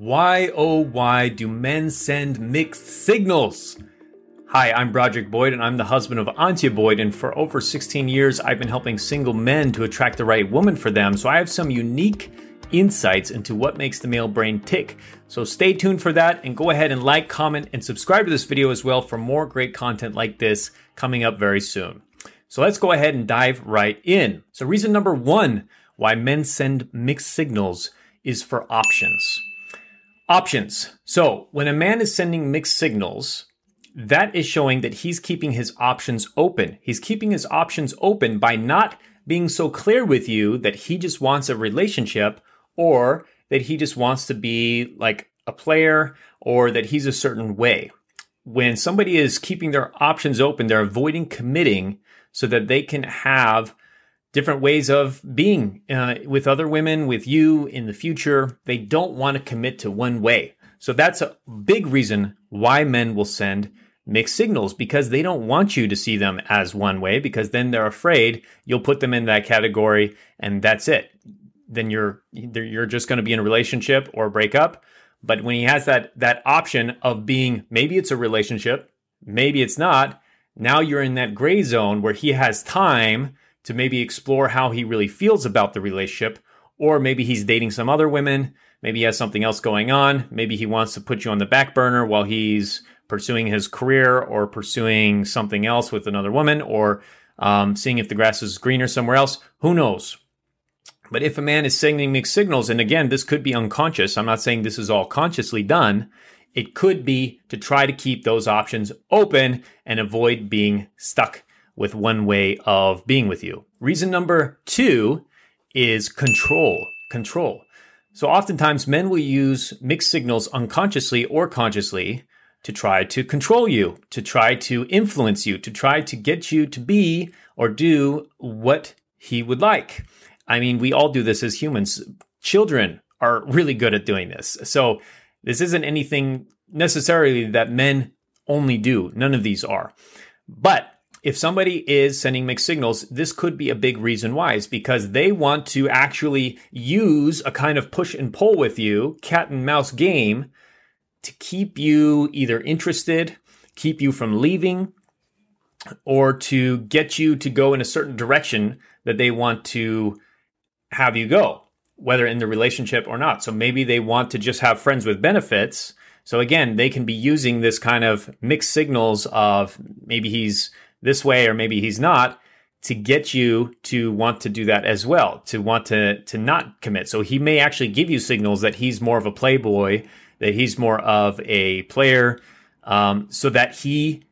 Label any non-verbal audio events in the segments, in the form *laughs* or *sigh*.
Why, oh, why do men send mixed signals? Hi, I'm Broderick Boyd, and I'm the husband of Antia Boyd. And for over 16 years, I've been helping single men to attract the right woman for them. So I have some unique insights into what makes the male brain tick. So stay tuned for that and go ahead and like, comment, and subscribe to this video as well for more great content like this coming up very soon. So let's go ahead and dive right in. So, reason number one why men send mixed signals is for options. Options. So, when a man is sending mixed signals, that is showing that he's keeping his options open. He's keeping his options open by not being so clear with you that he just wants a relationship or that he just wants to be like a player or that he's a certain way. When somebody is keeping their options open, they're avoiding committing so that they can have different ways of being uh, with other women, with you in the future. They don't want to commit to one way. So that's a big reason why men will send mixed signals because they don't want you to see them as one way because then they're afraid you'll put them in that category and that's it. Then you're you're just going to be in a relationship or break up. But when he has that that option of being maybe it's a relationship, maybe it's not, now you're in that gray zone where he has time to maybe explore how he really feels about the relationship, or maybe he's dating some other women. Maybe he has something else going on. Maybe he wants to put you on the back burner while he's pursuing his career or pursuing something else with another woman or um, seeing if the grass is greener somewhere else. Who knows? But if a man is sending mixed signals, and again, this could be unconscious, I'm not saying this is all consciously done, it could be to try to keep those options open and avoid being stuck with one way of being with you. Reason number two is control. Control. So oftentimes men will use mixed signals unconsciously or consciously to try to control you, to try to influence you, to try to get you to be or do what he would like. I mean, we all do this as humans. Children are really good at doing this. So this isn't anything necessarily that men only do. None of these are. But if somebody is sending mixed signals, this could be a big reason why is because they want to actually use a kind of push and pull with you, cat and mouse game to keep you either interested, keep you from leaving, or to get you to go in a certain direction that they want to have you go whether in the relationship or not. So maybe they want to just have friends with benefits. So again, they can be using this kind of mixed signals of maybe he's this way or maybe he's not to get you to want to do that as well, to want to to not commit. So he may actually give you signals that he's more of a playboy, that he's more of a player, um, so that he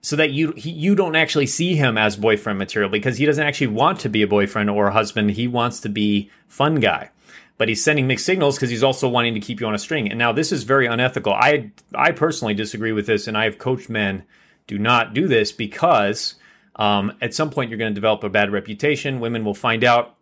so that you he, you don't actually see him as boyfriend material because he doesn't actually want to be a boyfriend or a husband. He wants to be fun guy. But he's sending mixed signals because he's also wanting to keep you on a string. And now this is very unethical. I I personally disagree with this, and I have coached men do not do this because um, at some point you're going to develop a bad reputation. Women will find out,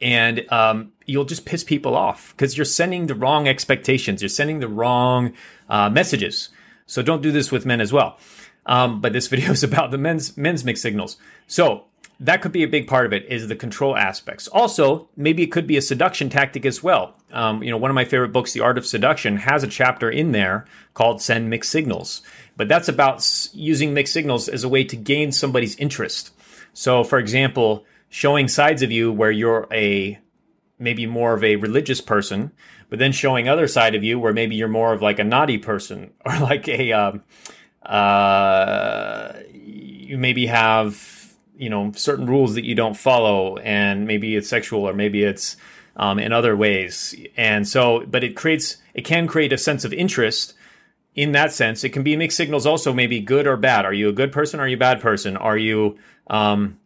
and um, you'll just piss people off because you're sending the wrong expectations. You're sending the wrong uh, messages. So don't do this with men as well. Um, but this *laughs* video is about the men's men's mixed signals. So that could be a big part of it is the control aspects. Also, maybe it could be a seduction tactic as well. Um, you know, one of my favorite books, The Art of Seduction, has a chapter in there called "Send Mixed Signals," but that's about using mixed signals as a way to gain somebody's interest. So, for example, showing sides of you where you're a maybe more of a religious person, but then showing other side of you where maybe you're more of like a naughty person *laughs* or like a um, uh, you maybe have you know certain rules that you don't follow, and maybe it's sexual or maybe it's um, in other ways. And so, but it creates it can create a sense of interest. In that sense, it can be mixed signals. Also, maybe good or bad. Are you a good person? Are you a bad person? Are you um,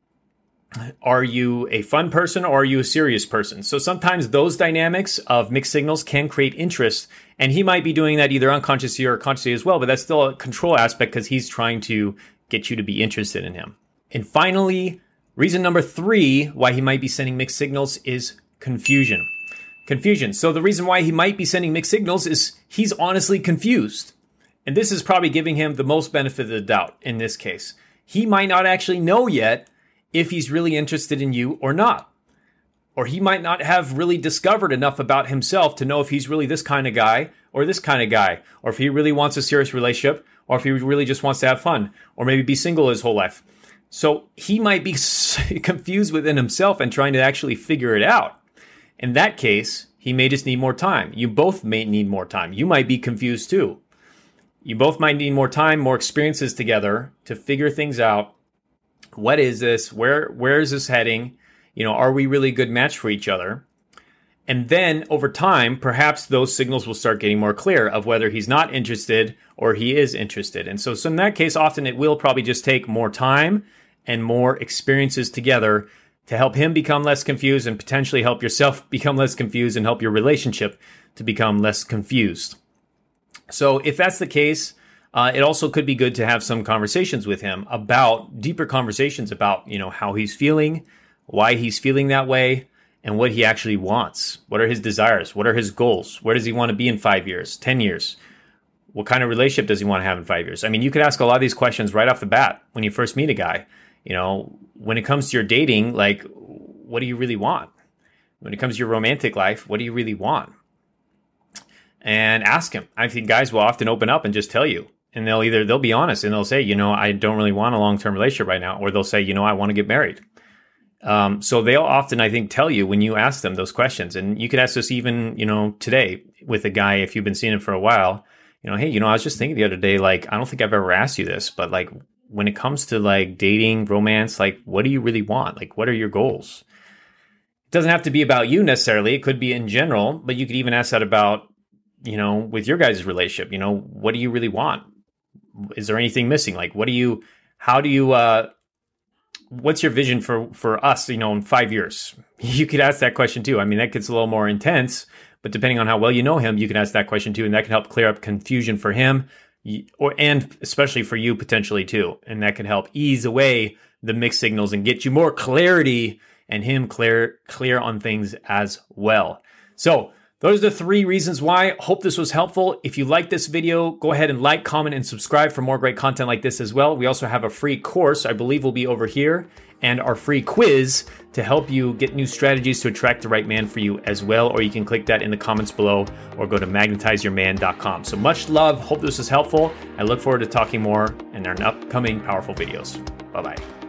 are you a fun person or are you a serious person? So sometimes those dynamics of mixed signals can create interest. And he might be doing that either unconsciously or consciously as well, but that's still a control aspect because he's trying to get you to be interested in him. And finally, reason number three why he might be sending mixed signals is confusion. Confusion. So the reason why he might be sending mixed signals is he's honestly confused. And this is probably giving him the most benefit of the doubt in this case. He might not actually know yet if he's really interested in you or not. or he might not have really discovered enough about himself to know if he's really this kind of guy or this kind of guy, or if he really wants a serious relationship, or if he really just wants to have fun, or maybe be single his whole life. So he might be *laughs* confused within himself and trying to actually figure it out. In that case, he may just need more time. You both may need more time. You might be confused too. You both might need more time, more experiences together to figure things out. What is this? Where where is this heading? You know, are we really a good match for each other? And then over time, perhaps those signals will start getting more clear of whether he's not interested or he is interested. And so, so in that case, often it will probably just take more time and more experiences together to help him become less confused and potentially help yourself *laughs* become less confused and help your relationship to become less confused. So if that's the case, uh, it also could be good to have some conversations with him about deeper conversations about, you know, how he's feeling, why he's feeling that way, and what he actually wants. What are his desires? What are his goals? Where does he want to be in five years, 10 years? What kind of relationship does he want to have in five years? I mean, you could ask a lot of these questions right off the bat when you first meet a guy. You know, when it comes to your dating, like, what do you really want? When it comes to your romantic life, what do you really want? And ask him. I think guys will often open up and just tell you. And they'll either they'll be honest and they'll say, you know, I don't really want a long term relationship right now, or they'll say, you know, I want to get married um, so they'll often, I think, tell you when you ask them those questions. And you could ask this even, you know, today with a guy if you've been seeing him for a while. You know, hey, you know, I was just thinking the other day, like, I don't think I've ever asked you this, but like, when it comes to like dating, romance, like, what do you really want? Like, what are your goals? It doesn't have to be about you necessarily. It could be in general, but you could even ask that about, you know, with your guys' relationship. You know, what do you really want? Is there anything missing? Like, what do you? How do you? uh what's your vision for for us you know in five years? *laughs* You could ask that question too. I mean that gets a little more intense but depending on how well you know him you can ask that question too and that can help clear up confusion for him or and especially for you potentially too and that can help ease away the mixed signals and get you more clarity and him clear clear on things as well. So those are the three reasons why. Hope this was helpful. If you like this video, go ahead and like, comment, and subscribe for more great content like this as well. We also have a free course, I believe will be over here, and our free quiz to help you get new strategies to attract the right man for you as well. Or you can click that in the comments below or go to magnetizeyourman.com. So much love. Hope this was helpful. I look forward to talking more in our upcoming powerful videos. Bye bye.